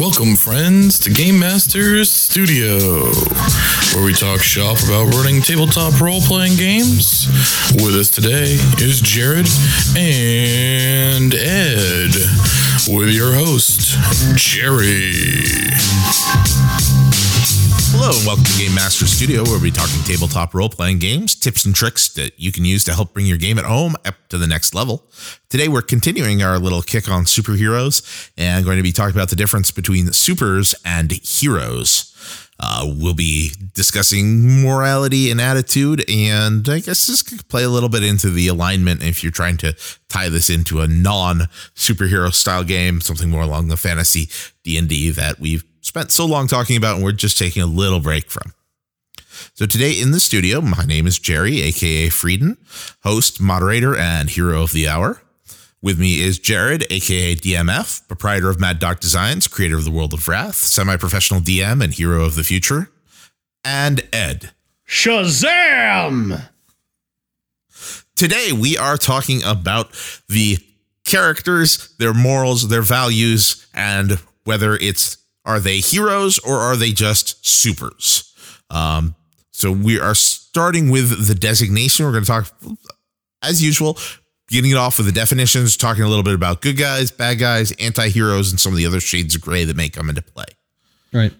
Welcome, friends, to Game Masters Studio, where we talk shop about running tabletop role playing games. With us today is Jared and Ed, with your host, Jerry. Hello and welcome to Game Master Studio, where we talking tabletop role playing games, tips and tricks that you can use to help bring your game at home up to the next level. Today, we're continuing our little kick on superheroes and going to be talking about the difference between supers and heroes. Uh, we'll be discussing morality and attitude, and I guess just play a little bit into the alignment if you're trying to tie this into a non superhero style game, something more along the fantasy D and D that we've spent so long talking about, and we're just taking a little break from. So today in the studio, my name is Jerry, aka Frieden, host, moderator, and hero of the hour. With me is Jared, aka DMF, proprietor of Mad Doc Designs, creator of the World of Wrath, semi-professional DM, and hero of the future, and Ed. Shazam! Today we are talking about the characters, their morals, their values, and whether it's are they heroes or are they just supers? Um, so we are starting with the designation. We're going to talk, as usual, getting it off with the definitions, talking a little bit about good guys, bad guys, anti heroes, and some of the other shades of gray that may come into play. Right.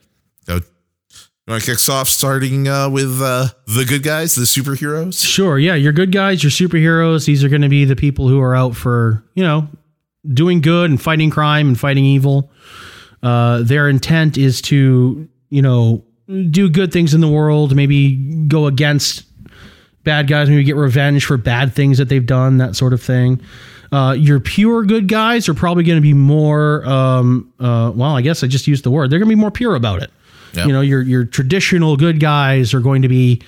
So, you want to kick us off starting uh, with uh, the good guys, the superheroes? Sure. Yeah. Your good guys, your superheroes. These are going to be the people who are out for, you know, doing good and fighting crime and fighting evil. Uh, their intent is to, you know, do good things in the world, maybe go against bad guys, maybe get revenge for bad things that they've done, that sort of thing. Uh, your pure good guys are probably going to be more, um, uh, well, I guess I just used the word. They're going to be more pure about it. Yep. You know, your your traditional good guys are going to be,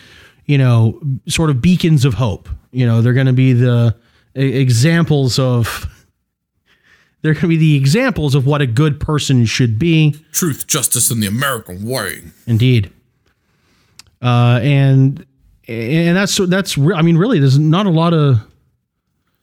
you know, sort of beacons of hope. You know, they're going to be the examples of they're going to be the examples of what a good person should be. Truth, justice, and the American way. Indeed. Uh, and and that's that's re- I mean, really, there's not a lot of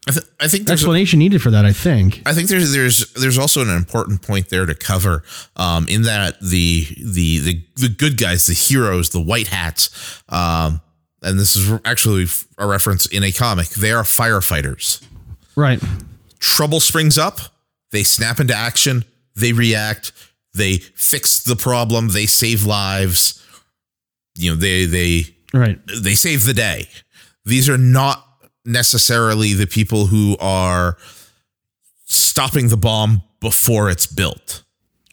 I, th- I think there's a- explanation needed for that. I think. I think there's there's there's also an important point there to cover um, in that the the the the good guys, the heroes, the white hats, um, and this is actually a reference in a comic. They are firefighters. Right. Trouble springs up, they snap into action, they react, they fix the problem, they save lives. You know, they they Right. they save the day. These are not necessarily the people who are stopping the bomb before it's built.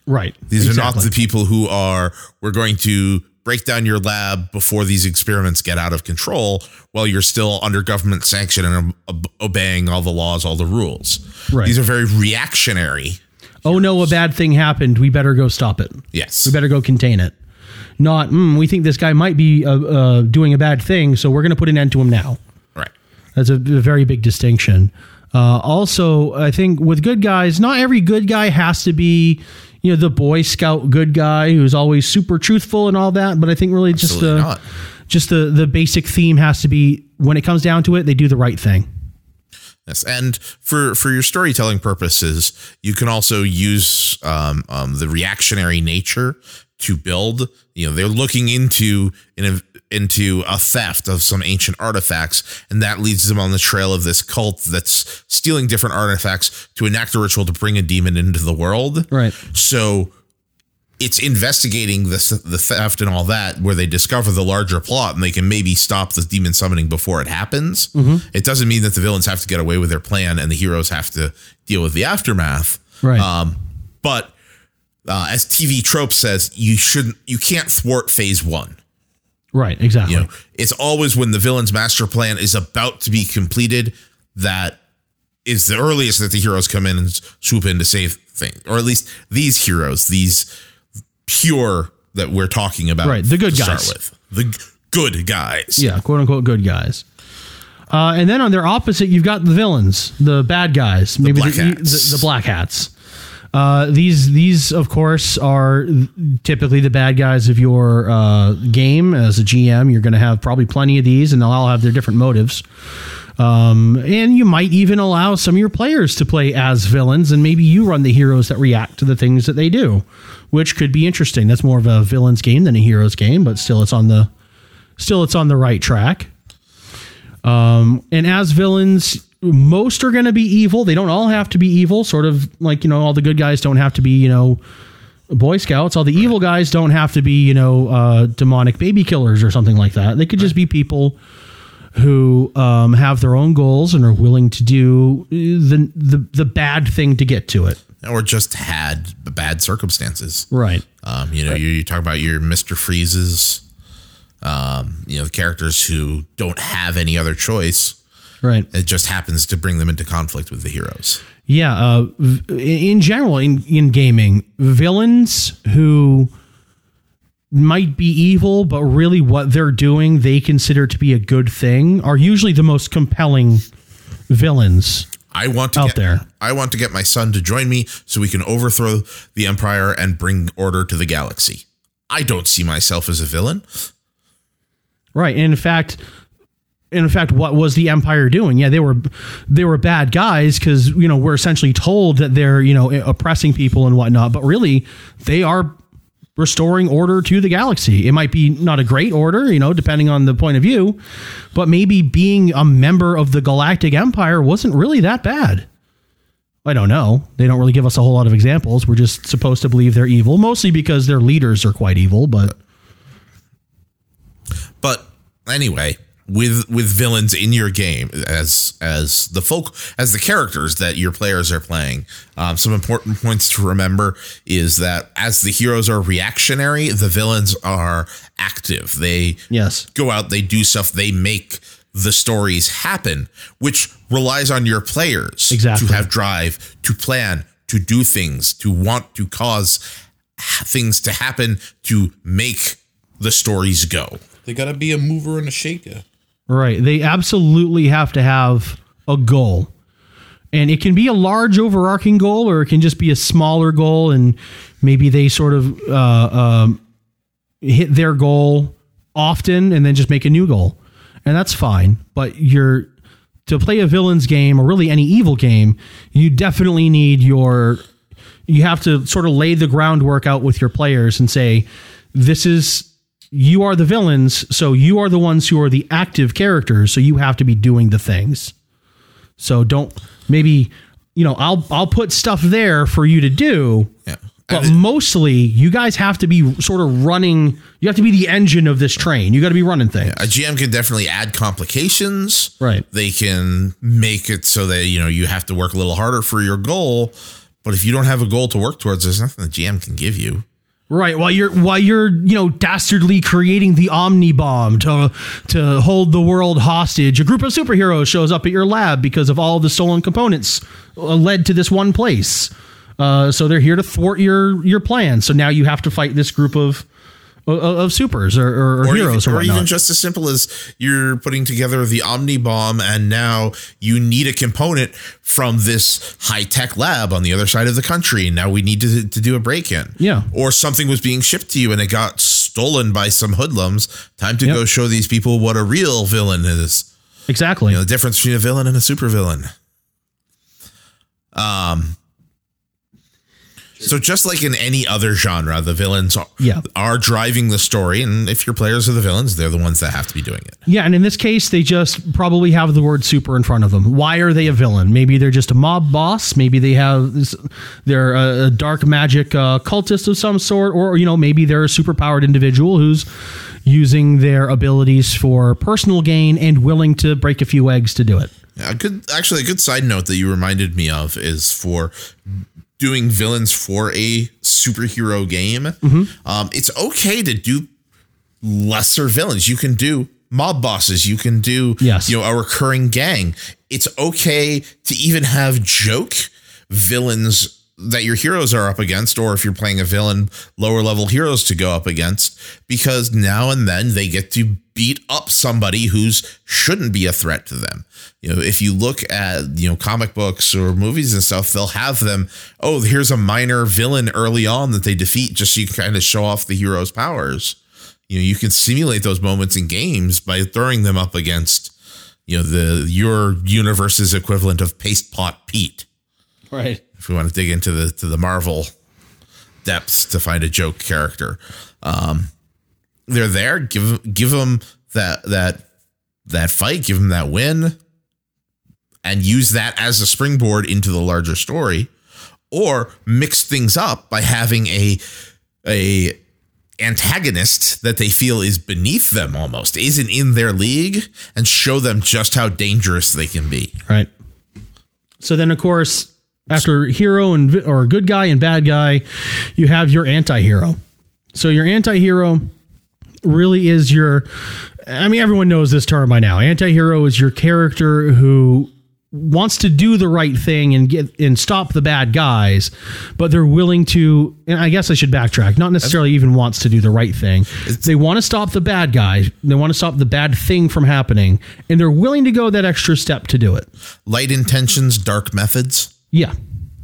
Right. These are not the people who are we're going to break down your lab before these experiments get out of control while you're still under government sanction and ob- obeying all the laws, all the rules. Right. These are very reactionary. Oh no, a bad thing happened. We better go stop it. Yes. We better go contain it. Not. Mm, we think this guy might be uh, uh, doing a bad thing, so we're going to put an end to him now. Right. That's a, a very big distinction. Uh, also, I think with good guys, not every good guy has to be, you know, the Boy Scout good guy who's always super truthful and all that. But I think really just Absolutely the not. just the the basic theme has to be when it comes down to it, they do the right thing. Yes, and for for your storytelling purposes, you can also use um, um, the reactionary nature to build. You know, they're looking into into a theft of some ancient artifacts, and that leads them on the trail of this cult that's stealing different artifacts to enact a ritual to bring a demon into the world. Right. So it's investigating the the theft and all that, where they discover the larger plot and they can maybe stop the demon summoning before it happens. Mm-hmm. It doesn't mean that the villains have to get away with their plan and the heroes have to deal with the aftermath. Right. Um, but uh, as TV trope says, you shouldn't, you can't thwart phase one. Right. Exactly. You know, it's always when the villain's master plan is about to be completed that is the earliest that the heroes come in and swoop in to save things, or at least these heroes, these pure that we're talking about, Right, the good to guys. Start with the good guys. Yeah, quote unquote good guys. Uh, and then on their opposite, you've got the villains, the bad guys, maybe black the, the, the black hats. Uh, these these of course are typically the bad guys of your uh, game. As a GM, you're going to have probably plenty of these, and they'll all have their different motives. Um, and you might even allow some of your players to play as villains, and maybe you run the heroes that react to the things that they do, which could be interesting. That's more of a villains game than a heroes game, but still, it's on the still it's on the right track. Um, and as villains, most are going to be evil. They don't all have to be evil. Sort of like you know, all the good guys don't have to be you know Boy Scouts. All the evil guys don't have to be you know uh, demonic baby killers or something like that. They could just be people who um, have their own goals and are willing to do the, the the bad thing to get to it. or just had bad circumstances. Right. Um, you know, you, you talk about your Mister Freezes. Um, you know, the characters who don't have any other choice. Right. It just happens to bring them into conflict with the heroes. Yeah. Uh, in general, in, in gaming, villains who might be evil, but really what they're doing they consider to be a good thing are usually the most compelling villains. I want to Out get, there. I want to get my son to join me so we can overthrow the empire and bring order to the galaxy. I don't see myself as a villain. Right. And in fact, in fact, what was the Empire doing? Yeah, they were they were bad guys because you know we're essentially told that they're you know oppressing people and whatnot, but really they are restoring order to the galaxy. It might be not a great order, you know, depending on the point of view, but maybe being a member of the Galactic Empire wasn't really that bad. I don't know. They don't really give us a whole lot of examples. We're just supposed to believe they're evil, mostly because their leaders are quite evil, but But anyway, with with villains in your game as as the folk as the characters that your players are playing, um, some important points to remember is that as the heroes are reactionary, the villains are active. They yes. go out, they do stuff, they make the stories happen, which relies on your players Exactly. to have drive, to plan, to do things, to want to cause things to happen, to make the stories go. They gotta be a mover and a shaker. Right. They absolutely have to have a goal. And it can be a large overarching goal or it can just be a smaller goal and maybe they sort of uh, um, hit their goal often and then just make a new goal. And that's fine. But you're to play a villain's game or really any evil game, you definitely need your you have to sort of lay the groundwork out with your players and say this is you are the villains so you are the ones who are the active characters so you have to be doing the things so don't maybe you know i'll i'll put stuff there for you to do Yeah. but mostly you guys have to be sort of running you have to be the engine of this train you got to be running things a GM can definitely add complications. Right. They can make it so that you know you have to work a little harder for your goal. But if you don't have a goal to work towards, there's nothing the GM can give you. Right, while you're while you're you know dastardly creating the Omni bomb to to hold the world hostage, a group of superheroes shows up at your lab because of all the stolen components uh, led to this one place. Uh, so they're here to thwart your your plan. So now you have to fight this group of of, of supers or, or, or heroes even, or, or even just as simple as you're putting together the Omni Bomb, and now you need a component from this high tech lab on the other side of the country. Now we need to, to do a break in. Yeah. Or something was being shipped to you and it got stolen by some hoodlums. Time to Yep. go show these people what a real villain is. exactly. You know, the difference between a villain and a supervillain. Um. So just like in any other genre, the villains are, Yeah. are driving the story, and if your players are the villains, they're the ones that have to be doing it. Yeah, and in this case, they just probably have the word super in front of them. Why are they a villain? Maybe they're just a mob boss. Maybe they have this, they're a, dark magic uh, cultist of some sort, or you know, maybe they're a superpowered individual who's using their abilities for personal gain and willing to break a few eggs to do it. A good, actually, a good side note that you reminded me of is for doing villains for a superhero game. Um, it's okay to do lesser villains. You can do mob bosses. You can do, Yes. you know, a recurring gang. It's okay to even have joke villains that your heroes are up against, or if you're playing a villain, lower level heroes to go up against, because now and then they get to beat up somebody who's shouldn't be a threat to them. You know, if you look at, you know, comic books or movies and stuff, they'll have them, oh, here's a minor villain early on that they defeat just so you kind of show off the hero's powers. You know, you can simulate those moments in games by throwing them up against you know the your universe's equivalent of paste pot Pete. Right. If we want to dig into the to the Marvel depths to find a joke character, um, they're there. Give give them that that that fight. Give them that win, and use that as a springboard into the larger story, or mix things up by having a a antagonist that they feel is beneath them almost isn't in their league and show them just how dangerous they can be Right. So then, of course, after hero and or good guy and bad guy, you have your anti-hero. So your anti-hero really is your. I mean, everyone knows this term by now. Anti-hero is your character who wants to do the right thing and get and stop the bad guys, but they're willing to. And I guess I should backtrack. Not necessarily even wants to do the right thing. They want to stop the bad guy. They want to stop the bad thing from happening, and they're willing to go that extra step to do it. light intentions dark methods Yeah,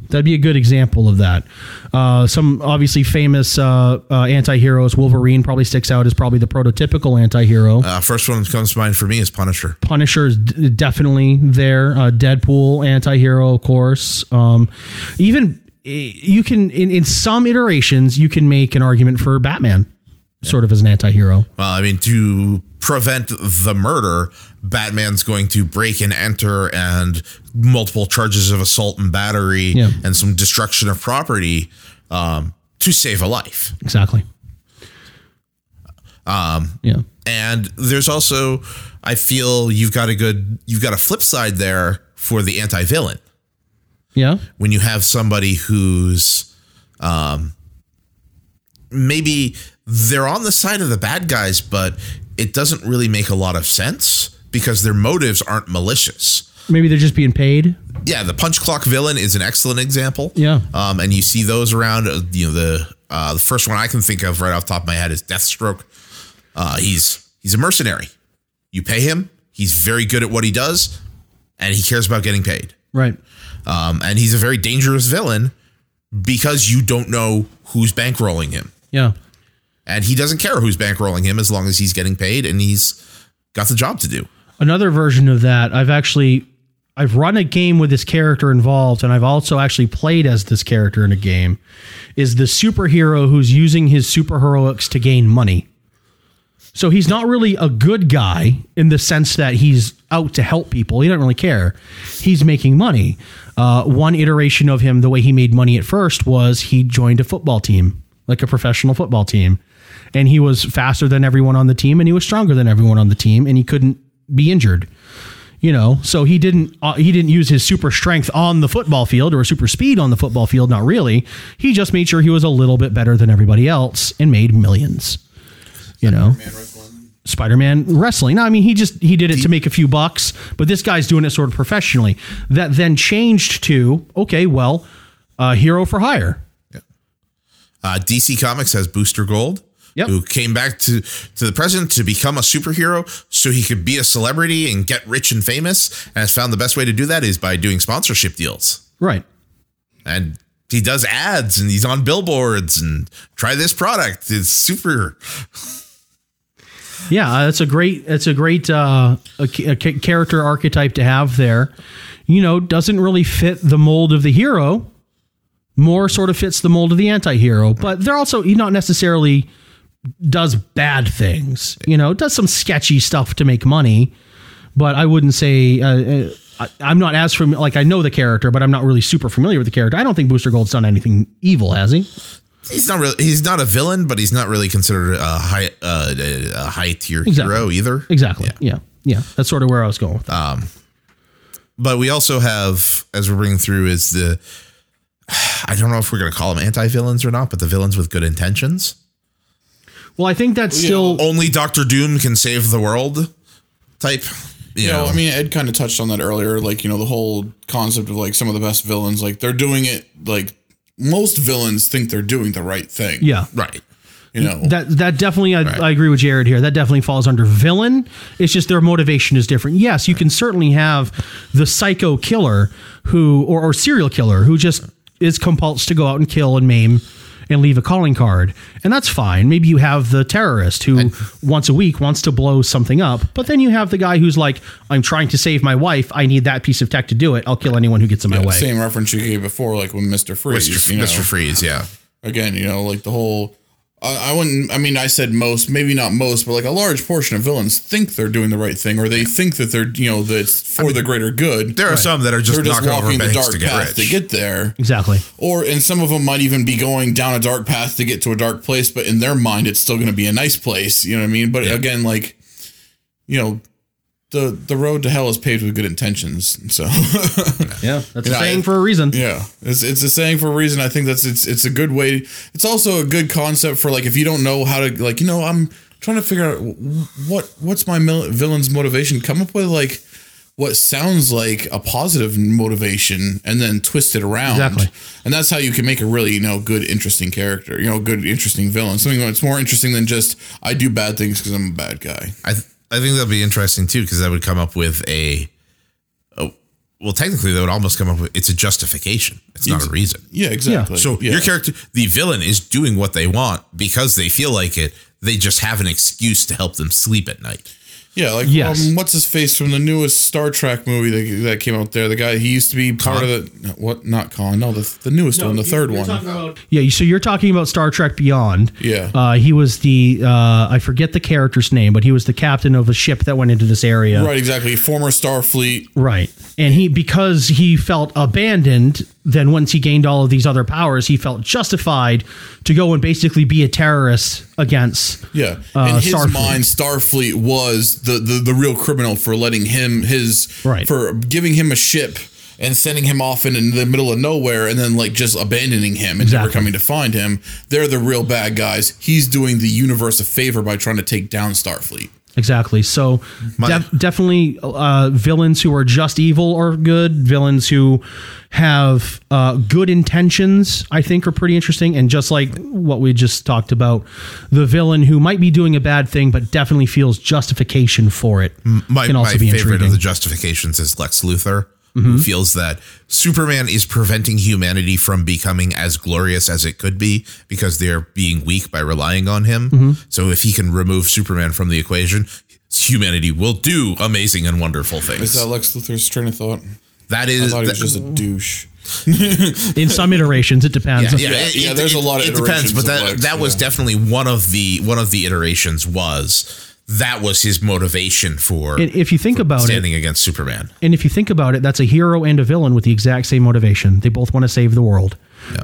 that'd be a good example of that. Uh, some obviously famous uh, uh, anti-heroes. Wolverine probably sticks out as probably the prototypical anti-hero. uh, first one that comes to mind for me is punisher Punisher is d- definitely there. Uh, Deadpool anti-hero, of course. Um, even eh, you can in, in some iterations you can make an argument for Batman, sort of as an anti-hero. well i mean to prevent the murder batman's going to break and enter and multiple charges of assault and battery Yeah. and some destruction of property um, to save a life Exactly. Um, yeah. And there's also, I feel you've got a good, you've got a flip side there for the anti villain. Yeah. When you have somebody who's, um, maybe they're on the side of the bad guys, but it doesn't really make a lot of sense because their motives aren't malicious. Maybe they're just being paid. Yeah, the punch clock villain is an excellent example. Yeah. um, and you see those around. uh, You know, the uh, the first one I can think of right off the top of my head is Deathstroke. Uh, he's he's a mercenary. You pay him. He's very good at what he does, and he cares about getting paid. Right. Um, and he's a very dangerous villain because you don't know who's bankrolling him, Yeah. And he doesn't care who's bankrolling him as long as he's getting paid and he's got the job to do. another version of that i've actually i've run a game with this character involved and i've also actually played as this character in a game is the superhero who's using his superheroics to gain money. So he's not really a good guy in the sense that he's out to help people. He doesn't really care. He's making money. Uh, one iteration of him the way he made money at first was he joined a football team like a professional football team and he was faster than everyone on the team and he was stronger than everyone on the team and he couldn't be injured you know so he didn't uh, he didn't use his super strength on the football field or super speed on the football field not really he just made sure he was a little bit better than everybody else and made millions you know Spider-Man wrestling. I mean he just he did it to make a few bucks, but this guy's doing it sort of professionally. That then changed to okay, well, uh, hero for hire. Uh, DC Comics has Booster Gold, Yep. who came back to, to the present to become a superhero so he could be a celebrity and get rich and famous. And has found the best way to do that is by doing sponsorship deals. Right. And he does ads and he's on billboards and try this product. It's super. Yeah, uh, that's a great that's a great uh, a, a character archetype to have there. You know, doesn't really fit the mold of the hero. More sort of fits the mold of the anti-hero, but they're also not necessarily does bad things. You know, does some sketchy stuff to make money, but I wouldn't say uh, uh, I, I'm not as from like I know the character, but I'm not really super familiar with the character. I don't think Booster Gold's done anything evil, has he? He's not really. He's not a villain, but he's not really considered a high uh, a high tier Exactly. hero either. Exactly. Yeah. yeah, That's sort of where I was going with that. But we also have, as we're bringing through, is the. I don't know if we're going to call them anti villains or not, but the villains with good intentions. Well, I think that's still Only Doctor Doom can save the world type. You, You know, know, I mean, Ed kind of touched on that earlier. Like, you know, the whole concept of like some of the best villains, like they're doing it. Like most villains think they're doing the right thing. yeah. right. You know, That that definitely I, I agree with Jared here. That definitely falls under villain. It's just their motivation is different. Yes, you can certainly have the psycho killer who or, or serial killer who just is compulsed to go out and kill and maim and leave a calling card. And that's fine. Maybe you have the terrorist who once a week wants to blow something up, but then you have the guy who's like, I'm trying to save my wife. I need that piece of tech to do it. I'll kill anyone who gets in my way. Same reference you gave before, like when Mister Freeze. Mr. you know? Mr. Freeze, yeah. again, you know, like the whole. I I wouldn't. I mean, I said most, maybe not most, but like a large portion of villains think they're doing the right thing, or they think that they're, you know, that it's for the greater good. There are some that are just They're just knocking over walking the dark to get path rich. to get there, Exactly. or and some of them might even be going down a dark path to get to a dark place, but in their mind, it's still going to be a nice place. You know what I mean? But again, like, you know, the the road to hell is paved with good intentions. So. Yeah. That's Yeah, a saying I- for a reason. Yeah, it's it's a saying for a reason. I think that's it's it's a good way. It's also a good concept for like if you don't know how to like you know I'm trying to figure out what what's my mil- villain's motivation. Come up with like what sounds like a positive motivation and then twist it around. Exactly. And that's how you can make a really you know good interesting character. You know, good interesting villain. Something that's more interesting than just I do bad things because I'm a bad guy. I th- I think that'd be interesting too because that would come up with a, a well, technically that would almost come up with it's a justification. It's not a reason. Yeah, exactly. So yeah. your character, the villain, is doing what they want because they feel like it. They just have an excuse to help them sleep at night. Yeah, like Yes. um, what's his face from the newest Star Trek movie that, that came out there? The guy he used to be part of the what? Not Khan. No, the the newest one, the third one. Yeah, so you're talking about Star Trek Beyond. Yeah. Uh, he was the uh, I forget the character's name, but he was the captain of a ship that went into this area. Right, exactly. Former Starfleet. Right. And he because he felt abandoned, then once he gained all of these other powers, he felt justified to go and basically be a terrorist against Yeah, uh, in his Starfleet. mind, Starfleet was the, the the real criminal for letting him his Right. for giving him a ship and sending him off in, the middle of nowhere and then like just abandoning him and never coming to find him. They're the real bad guys. He's doing the universe a favor by trying to take down Starfleet. Exactly. So def- definitely uh, villains who are just evil are good. Villains who have uh, good intentions, I think, are pretty interesting. And just like what we just talked about, the villain who might be doing a bad thing but definitely feels justification for it My, can also my be favorite intriguing. of the justifications is Lex Luthor, Mm-hmm. who feels that Superman is preventing humanity from becoming as glorious as it could be because they're being weak by relying on him. Mm-hmm. So if he can remove Superman from the equation, humanity will do amazing and wonderful things. Is that Lex Luthor's train of thought? that I is thought he was that- just a douche. In some iterations, it depends. yeah, Yeah, it- yeah, it- there's a lot of It depends, but that Lex, that was yeah. definitely one of the one of the iterations was that was his motivation for And if you think about it, standing against Superman. And if you think about it, that's a hero and a villain with the exact same motivation. They both want to save the world.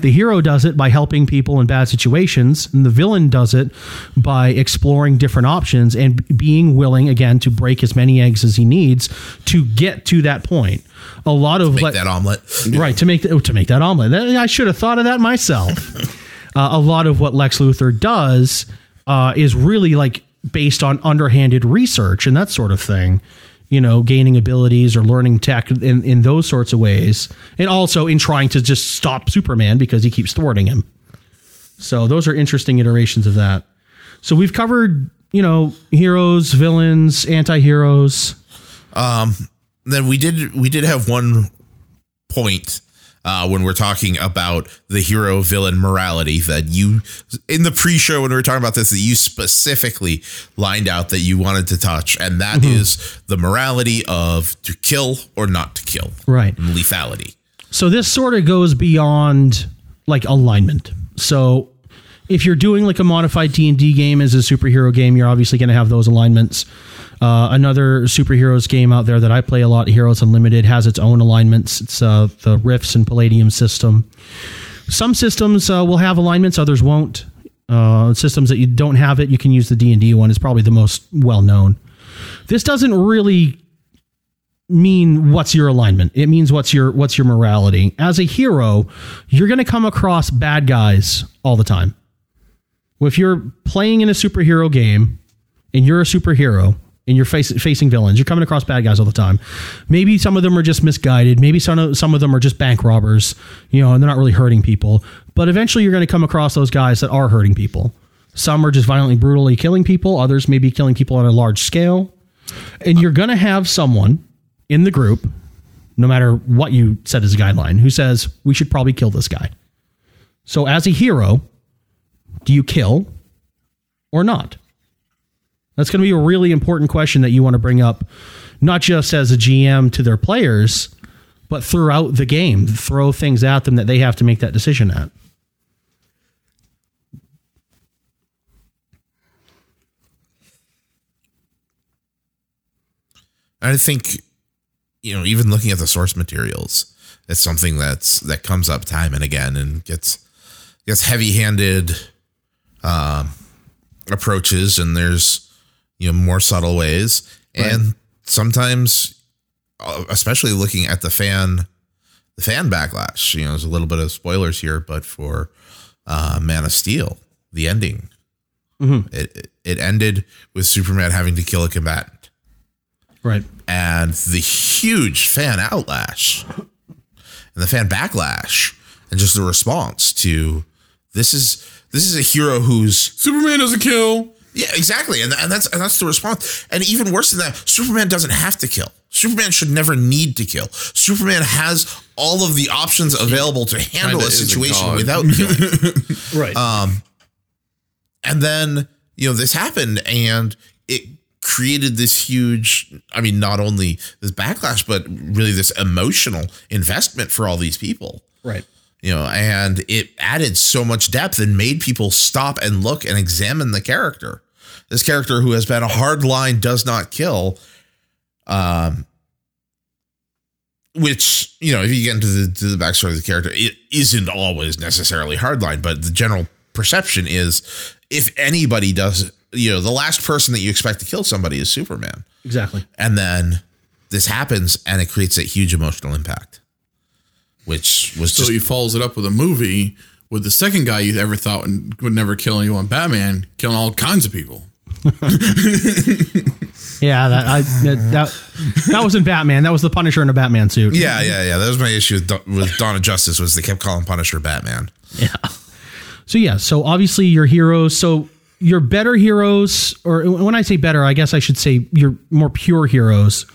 The hero does it by helping people in bad situations, and the villain does it by exploring different options and being willing, again, to break as many eggs as he needs to get to that point. A lot of Make like, that omelet. right to make oh, to make that omelet. I should have thought of that myself. uh, a lot of what Lex Luthor does uh, is really like based on underhanded research and that sort of thing. You know, gaining abilities or learning tech in, in those sorts of ways, and also in trying to just stop Superman because he keeps thwarting him. So those are interesting iterations of that. So we've covered, you know, heroes, villains, anti-heroes. Um, then we did we did have one point uh, when we're talking about the hero villain morality that you in the pre-show when we were talking about this that you specifically lined out that you wanted to touch and that is the morality of to kill or not to kill Right. lethality So this sort of goes beyond like alignment. So if you're doing like a modified D and D game as a superhero game, you're obviously going to have those alignments. Uh, another superheroes game out there that I play a lot, Heroes Unlimited, has its own alignments. It's uh, the Rifts and Palladium system. Some systems uh, will have alignments, others won't. Uh, systems that you don't have it, you can use the D and D one. is probably the most well known. This doesn't really mean what's your alignment. It means what's your what's your morality. As a hero, you're going to come across bad guys all the time. If you're playing in a superhero game and you're a superhero and you're face, facing villains, you're coming across bad guys all the time. Maybe some of them are just misguided. Maybe some of, some of them are just bank robbers, you know, and they're not really hurting people. But eventually you're going to come across those guys that are hurting people. Some are just violently, brutally killing people. Others may be killing people on a large scale. And you're going to have someone in the group, no matter what you set as a guideline, who says we should probably kill this guy. So as a hero, Do you kill or not? That's going to be a really important question that you want to bring up, not just as a GM to their players, but throughout the game. Throw things at them that they have to make that decision at. I think, you know, even looking at the source materials, it's something that's that comes up time and again and gets gets heavy-handed um, approaches, and there's you know more subtle ways, and sometimes, uh, especially looking at the fan the fan backlash. You know, there's a little bit of spoilers here, but for uh, Man of Steel, the ending, it it- it ended with Superman having to kill a combatant Right. and the huge fan outlash and the fan backlash and just the response to this is this is a hero who's Superman doesn't kill. yeah exactly and, and that's and that's the response and even worse than that superman doesn't have to kill superman should never need to kill superman has all of the options available to handle Kinda a is a situation without killing Right. Um, and then you know this happened and it created this huge i mean not only this backlash but really this emotional investment for all these people right. You know and it added so much depth and made people stop and look and examine the character. This character who has been a hard line does not kill um which you know if you get into the, to the backstory of the character it isn't always necessarily hardline but the general perception is if anybody does you know the last person that you expect to kill somebody is superman. Exactly. and then this happens and it creates a huge emotional impact which was So just he follows it up with a movie with the second guy you ever thought would would never kill anyone, Batman, killing all kinds of people. Yeah, that I that, that that wasn't Batman. That was the Punisher in a Batman suit. yeah yeah yeah that was my issue with, Dawn- with dawn of justice was they kept calling punisher batman Yeah. So yeah, so obviously your heroes, so your better heroes, or when I say better, I guess I should say your more pure heroes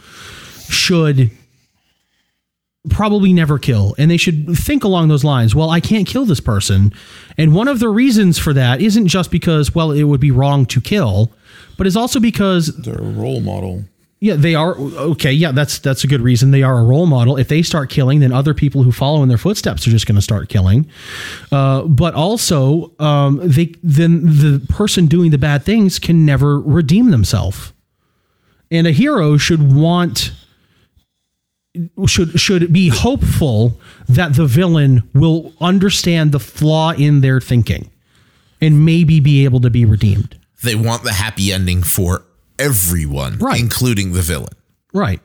should probably never kill. And they should think along those lines. Well, I can't kill this person. And one of the reasons for that isn't just because, well, it would be wrong to kill, but is also because They're a role model. yeah, they are okay. Yeah, that's that's a good reason. They are a role model. If they start killing, then other people who follow in their footsteps are just going to start killing. Uh, but also, um, they then the person doing the bad things can never redeem themselves. And a hero should want should should be hopeful that the villain will understand the flaw in their thinking and maybe be able to be redeemed. they want the happy ending for everyone Right. including the villain Right.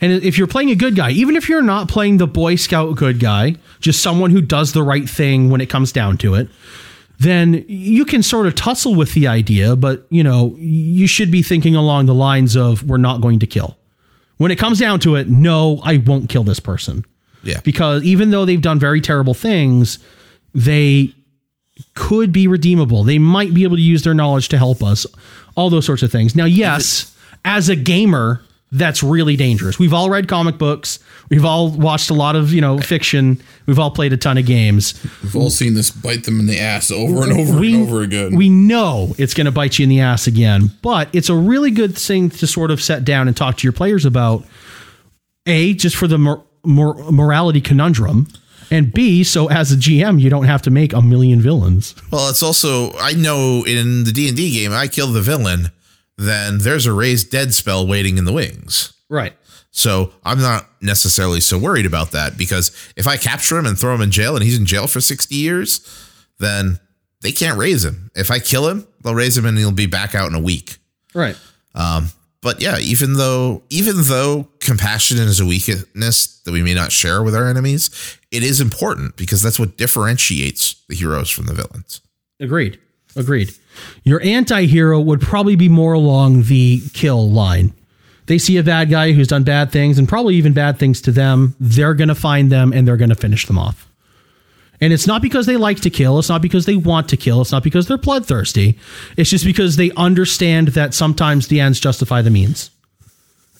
And if you're playing a good guy, even if you're not playing the Boy Scout good guy, just someone who does the right thing when it comes down to it, then you can sort of tussle with the idea, but you know, you should be thinking along the lines of we're not going to kill. When it comes down to it, no, I won't kill this person. yeah Because even though they've done very terrible things, they could be redeemable. They might be able to use their knowledge to help us. All those sorts of things. Now, yes, as a gamer, that's really dangerous. We've all read comic books. We've all watched a lot of, you know, fiction. We've all played a ton of games. We've all seen this bite them in the ass over and over we, and over again. We know it's going to bite you in the ass again, but it's a really good thing to sort of set down and talk to your players about. A, just for the mor- mor- morality conundrum, and B, so as a GM, you don't have to make a million villains. well it's also i know in the d&d game i kill the villain then there's a raised dead spell waiting in the wings Right. So I'm not necessarily so worried about that because if I capture him and throw him in jail and he's in jail for 60 years, then they can't raise him. If I kill him, they'll raise him and he'll be back out in a week. Right. Um, but yeah, even though even though compassion is a weakness that we may not share with our enemies, it is important because that's what differentiates the heroes from the villains. Agreed. Agreed. Your anti hero would probably be more along the kill line. They see a bad guy who's done bad things and probably even bad things to them. They're going to find them and they're going to finish them off. And it's not because they like to kill. It's not because they want to kill. It's not because they're bloodthirsty. It's just because they understand that sometimes the ends justify the means.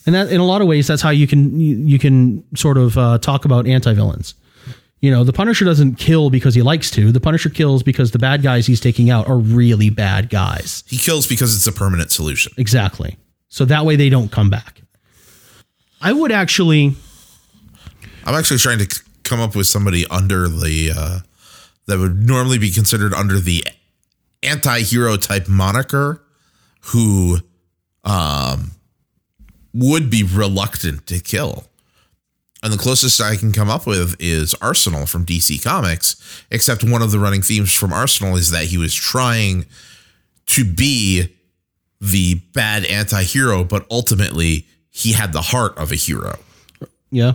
And that, in a lot of ways, that's how you can you, can sort of uh, talk about anti villains. You know, the Punisher doesn't kill because he likes to. The Punisher kills because the bad guys he's taking out are really bad guys. He kills because it's a permanent solution. Exactly. So that way they don't come back. I would actually I'm actually trying to come up with somebody under the uh, that would normally be considered under the anti-hero type moniker who um would be reluctant to kill. And the closest I can come up with is Arsenal from DC Comics, except one of the running themes from Arsenal is that he was trying to be the bad anti-hero, but ultimately he had the heart of a hero. yeah.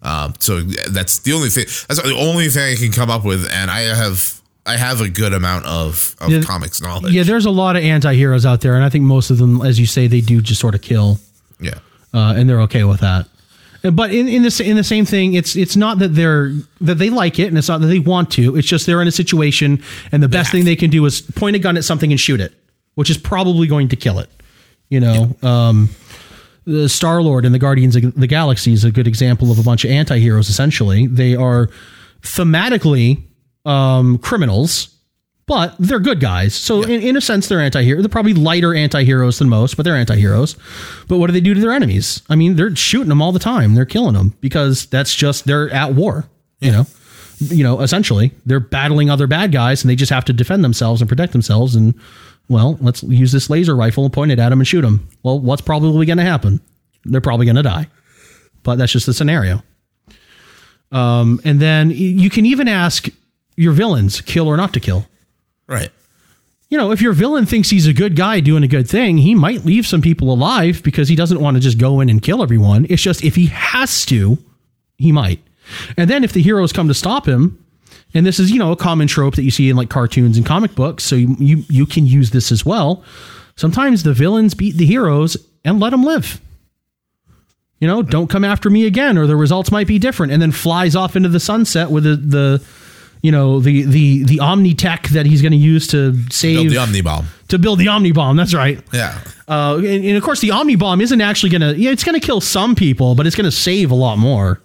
Um, so that's the only thing. That's the only thing I can come up with, and I have I have a good amount of, of Yeah. comics knowledge. Yeah, there's a lot of anti-heroes out there and I think most of them as you say they do just sort of kill. yeah, uh, and they're okay with that. But in in the in the same thing, it's it's not that they're that they like it, and it's not that they want to. It's just they're in a situation, and the best thing they can do is point a gun at something and shoot it, which is probably going to kill it. You know, um, the Star Lord and the Guardians of the Galaxy is a good example of a bunch of anti-heroes. Essentially, they are thematically um, criminals, but they're good guys. So in, in a sense, they're anti-hero. They're probably lighter anti-heroes than most, but they're anti-heroes. But what do they do to their enemies? I mean, they're shooting them all the time. They're killing them because that's just they're at war. You know, you know, essentially they're battling other bad guys, and they just have to defend themselves and protect themselves. And well, let's use this laser rifle and point it at them and shoot them. Well, what's probably going to happen? They're probably going to die. But that's just the scenario. Um, and then you can even ask your villains kill or not to kill right. you know, if your villain thinks he's a good guy doing a good thing, he might leave some people alive because he doesn't want to just go in and kill everyone. It's just if he has to, he might. And then if the heroes come to stop him, and this is, you know, a common trope that you see in like cartoons and comic books, so you you, you can use this as well. Sometimes the villains beat the heroes and let them live. You know, don't come after me again, or the results might be different, and then flies off into the sunset with the, the you know, the the the Omni tech that he's going to use to save Build the Omni Bomb. to build the Omni bomb. That's right. Yeah. Uh, and, and of course, the Omni bomb isn't actually going to. Yeah, it's going to kill some people, but it's going to save a lot more.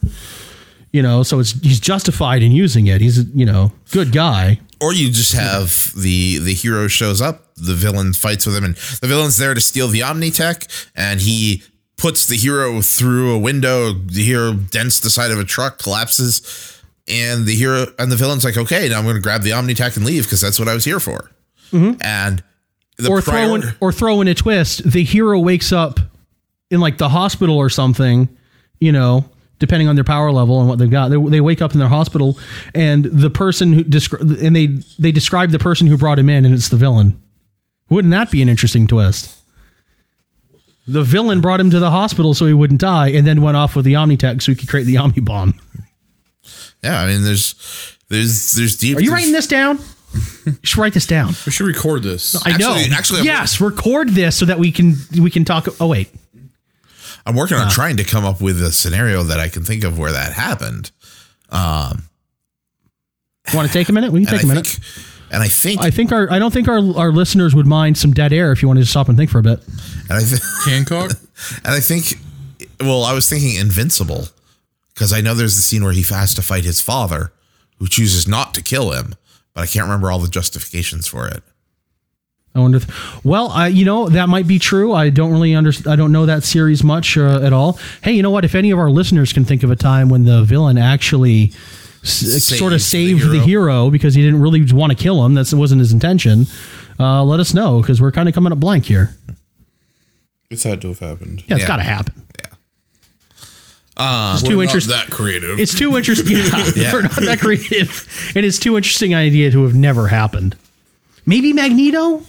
You know, so it's he's justified in using it. He's a, you know good guy. Or you just have the the hero shows up, the villain fights with him, and the villain's there to steal the Omni Tech, and he puts the hero through a window. The hero dents the side of a truck, collapses, and the hero and the villain's like, "Okay, now I'm going to grab the Omni Tech and leave because that's what I was here for." Mm-hmm. And the or prior- throw in, or throw in a twist. The hero wakes up in like the hospital or something. You know, depending on their power level and what they've got, they, they wake up in their hospital, and the person who descri- and they they describe the person who brought him in, and it's the villain. Wouldn't that be an interesting twist? The villain brought him to the hospital so he wouldn't die, and then went off with the Omnitech so he could create the Omni bomb. yeah, I mean, there's there's there's deep. Are you writing this down? You should write this down. We should record this. I know. Actually- actually, I'm- yes, record this so that we can we can talk. Oh wait, I'm working on trying to come up with a scenario that I can think of where that happened. Um, want to take a minute? We can And take a I minute. think, and I think, I think our I don't think our our listeners would mind some dead air if you wanted to stop and think for a bit. and I, th- Hancock? and I think, well, I was thinking Invincible because I know there's the scene where he has to fight his father, who chooses not to kill him, but I can't remember all the justifications for it. I wonder. If, well, I you know that might be true. I don't really understand. I don't know that series much uh, at all. Hey, you know what? If any of our listeners can think of a time when the villain actually s- sort of saved the hero. hero. because he didn't really want to kill him, that wasn't his intention. Uh, let us know because we're kind of coming up blank here. It's had to have happened. Yeah, it's Yeah. got to happen. Uh, It's too interesting. that creative. It's too interesting. Yeah. We're not that creative. And it's too interesting idea to have never happened. Maybe Magneto,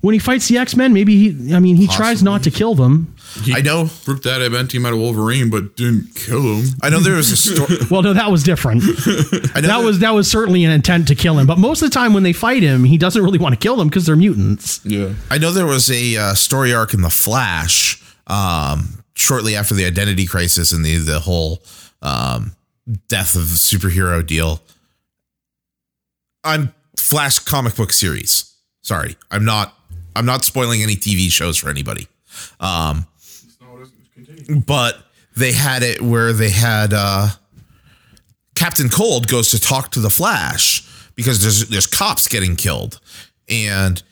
when he fights the X Men, maybe he. I mean, he tries not to kill them. I know, ripped that event, adamantium out of Wolverine, but didn't kill him. I know there was a story. Well, no, that was different. I know That was that was certainly an intent to kill him. But most of the time, when they fight him, he doesn't really want to kill them because they're mutants. Yeah. I know there was a uh, story arc in the Flash um, shortly after the identity crisis and the the whole um, death of superhero deal. I'm Flash comic book series. Sorry, I'm not. I'm not spoiling any TV shows for anybody. Um, but they had it where they had uh, Captain Cold goes to talk to the Flash because there's there's cops getting killed, and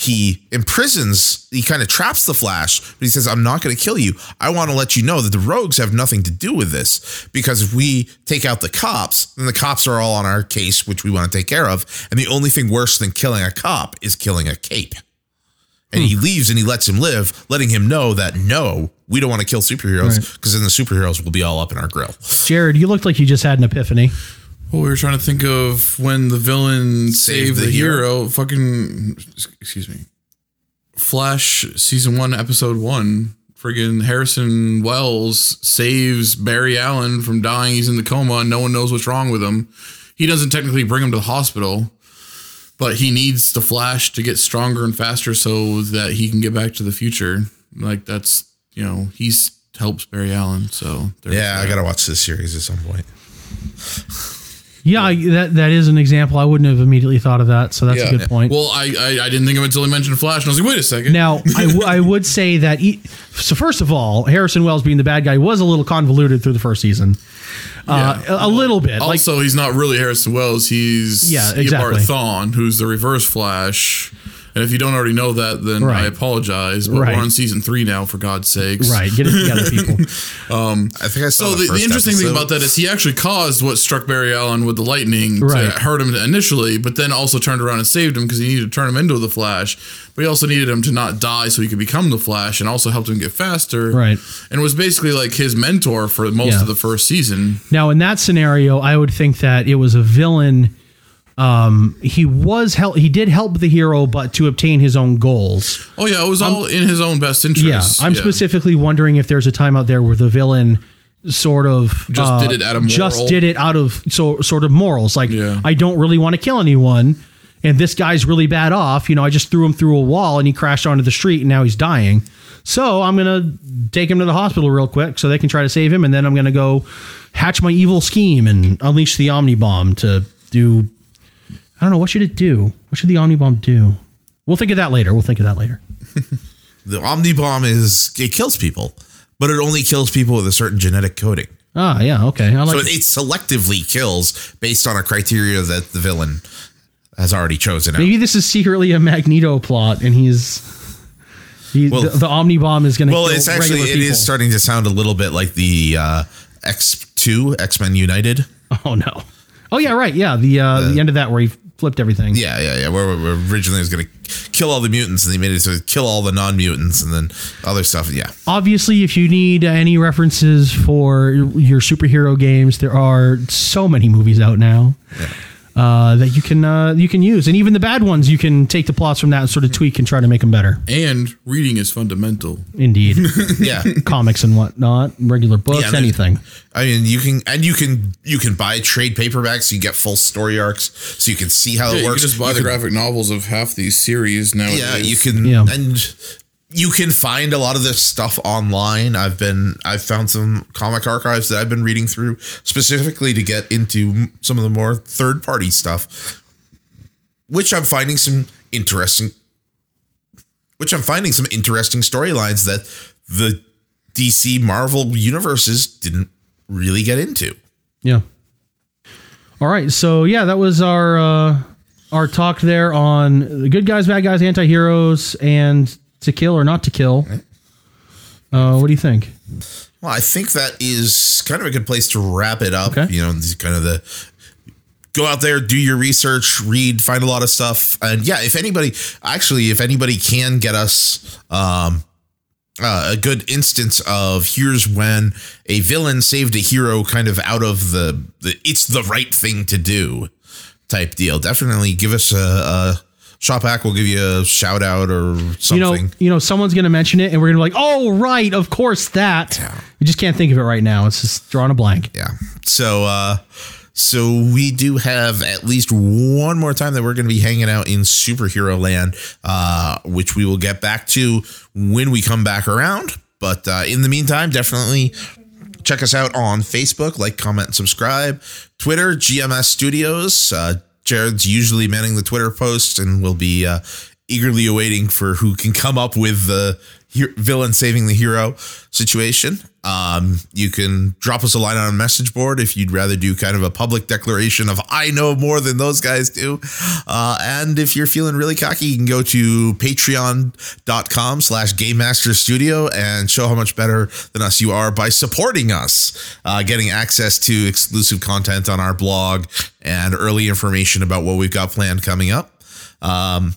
he imprisons, he kind of traps the Flash, but he says, I'm not going to kill you. I want to let you know that the rogues have nothing to do with this because if we take out the cops, then the cops are all on our case, which we want to take care of. And the only thing worse than killing a cop is killing a cape. And he hmm. leaves and he lets him live, letting him know that no, we don't want to kill superheroes because then the superheroes will be all up in our grill. Jared, you looked like you just had an epiphany. Well, we were trying to think of when the villain saved, the the, hero. hero. Fucking, excuse me. Flash season one, episode one. Friggin' Harrison Wells saves Barry Allen from dying. He's in the coma and no one knows what's wrong with him. He doesn't technically bring him to the hospital, but he needs the Flash to get stronger and faster so that he can get back to the future. Like that's, you know, he's helps Barry Allen. So Yeah, I got to watch this series at some point. Yeah, I- that that is an example. I wouldn't have immediately thought of that, so that's a good point. Well, I, I I didn't think of it until he mentioned Flash, and I was like, wait a second. Now, I, w- I would say that. E- so, first of all, Harrison Wells being the bad guy was a little convoluted through the first season. Uh, a, a little bit. like, Also, he's not really Harrison Wells. He's Yeah, Eobard exactly. Thawne, who's the Reverse Flash. And if you don't already know that, then Right. I apologize. But Right. we're on season three now, for God's sakes. right, get it together, people. um, I think I saw So the, the first interesting thing about that is he actually caused what struck Barry Allen with the lightning Right. to hurt him initially, but then also turned around and saved him because he needed to turn him into the Flash. But he also needed him to not die so he could become the Flash, and also helped him get faster. Right. And was basically like his mentor for most Yeah. of the first season. Now, in that scenario, I would think that it was a villain. Um, he was help. He did help the hero, but to obtain his own goals. Oh yeah, it was all in his own best interest. Yeah, I'm specifically wondering if there's a time out there where the villain sort of Just uh, did it out of just did it out of so sort of morals. Like Yeah. I don't really want to kill anyone, and this guy's really bad off. You know, I just threw him through a wall and he crashed onto the street, and now he's dying. So I'm gonna take him to the hospital real quick so they can try to save him, and then I'm gonna go hatch my evil scheme and unleash the Omni Bomb to do. I don't know what should it do. What should the Omni Bomb do? We'll think of that later. We'll think of that later. the Omni Bomb is it kills people, but it only kills people with a certain genetic coding. Ah, yeah, okay. I like So it, it selectively kills based on a criteria that the villain has already chosen out. Maybe this is secretly a Magneto plot, and he's he, Well- the, the Omni Bomb is going to Well, it's actually it is starting to sound a little bit like the uh, X two X Men United. Oh no! Oh yeah, right. Yeah, the uh, the, end of that where he flipped everything. Yeah, yeah, yeah. Where, where originally it was going to kill all the mutants, and they made it so kill all the non mutants, and then other stuff. Yeah, Obviously, if you need uh, any references for your superhero games, there are so many movies out now. Uh, that you can uh, you can use, and even the bad ones, you can take the plots from that and sort of tweak and try to make them better. And reading is fundamental. Indeed, yeah. comics and whatnot, regular books, Yeah, anything. I mean, you can and you can you can buy trade paperbacks. So you get full story arcs, so you can see how Yeah, it you works. can just buy the can- graphic novels of half these series now. Yeah, you can, Yeah. and you can find a lot of this stuff online. I've been, I've found some comic archives that I've been reading through specifically to get into some of the more third party stuff, which I'm finding some interesting, which I'm finding some interesting storylines that the DC Marvel universes didn't really get into. Yeah. All right. So yeah, that was our uh, our talk there on the good guys, bad guys, anti-heroes, and to kill or not to kill. Uh, what do you think? Well, I think that is kind of a good place to wrap it up. Okay. You know, kind of the go out there, do your research, read, find a lot of stuff. And yeah, if anybody actually, if anybody can get us um uh, a good instance of here's when a villain saved a hero kind of out of the, the it's the right thing to do type deal. Definitely give us a, a shop hack. We'll give you a shout out or something. You know, you know, someone's going to mention it, and we're going to be like, "Oh, right, of course that." We just can't think of it right now. It's just drawing a blank. yeah so uh so we do have at least one more time that we're going to be hanging out in superhero land uh which we will get back to when we come back around but uh in the meantime definitely check us out on facebook like comment and subscribe twitter gms studios uh jared's usually manning the twitter posts and will be uh eagerly awaiting for who can come up with the he- villain saving the hero situation. Um, you can drop us a line on a message board if you'd rather do kind of a public declaration of I know more than those guys do. Uh, and if you're feeling really cocky, you can go to patreon.com slash game master studio and show how much better than us you are by supporting us, uh, getting access to exclusive content on our blog and early information about what we've got planned coming up. Um,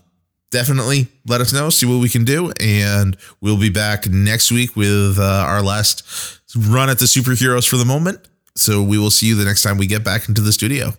definitely let us know, see what we can do. And we'll be back next week with uh, our last run at the superheroes for the moment. So we will see you the next time we get back into the studio.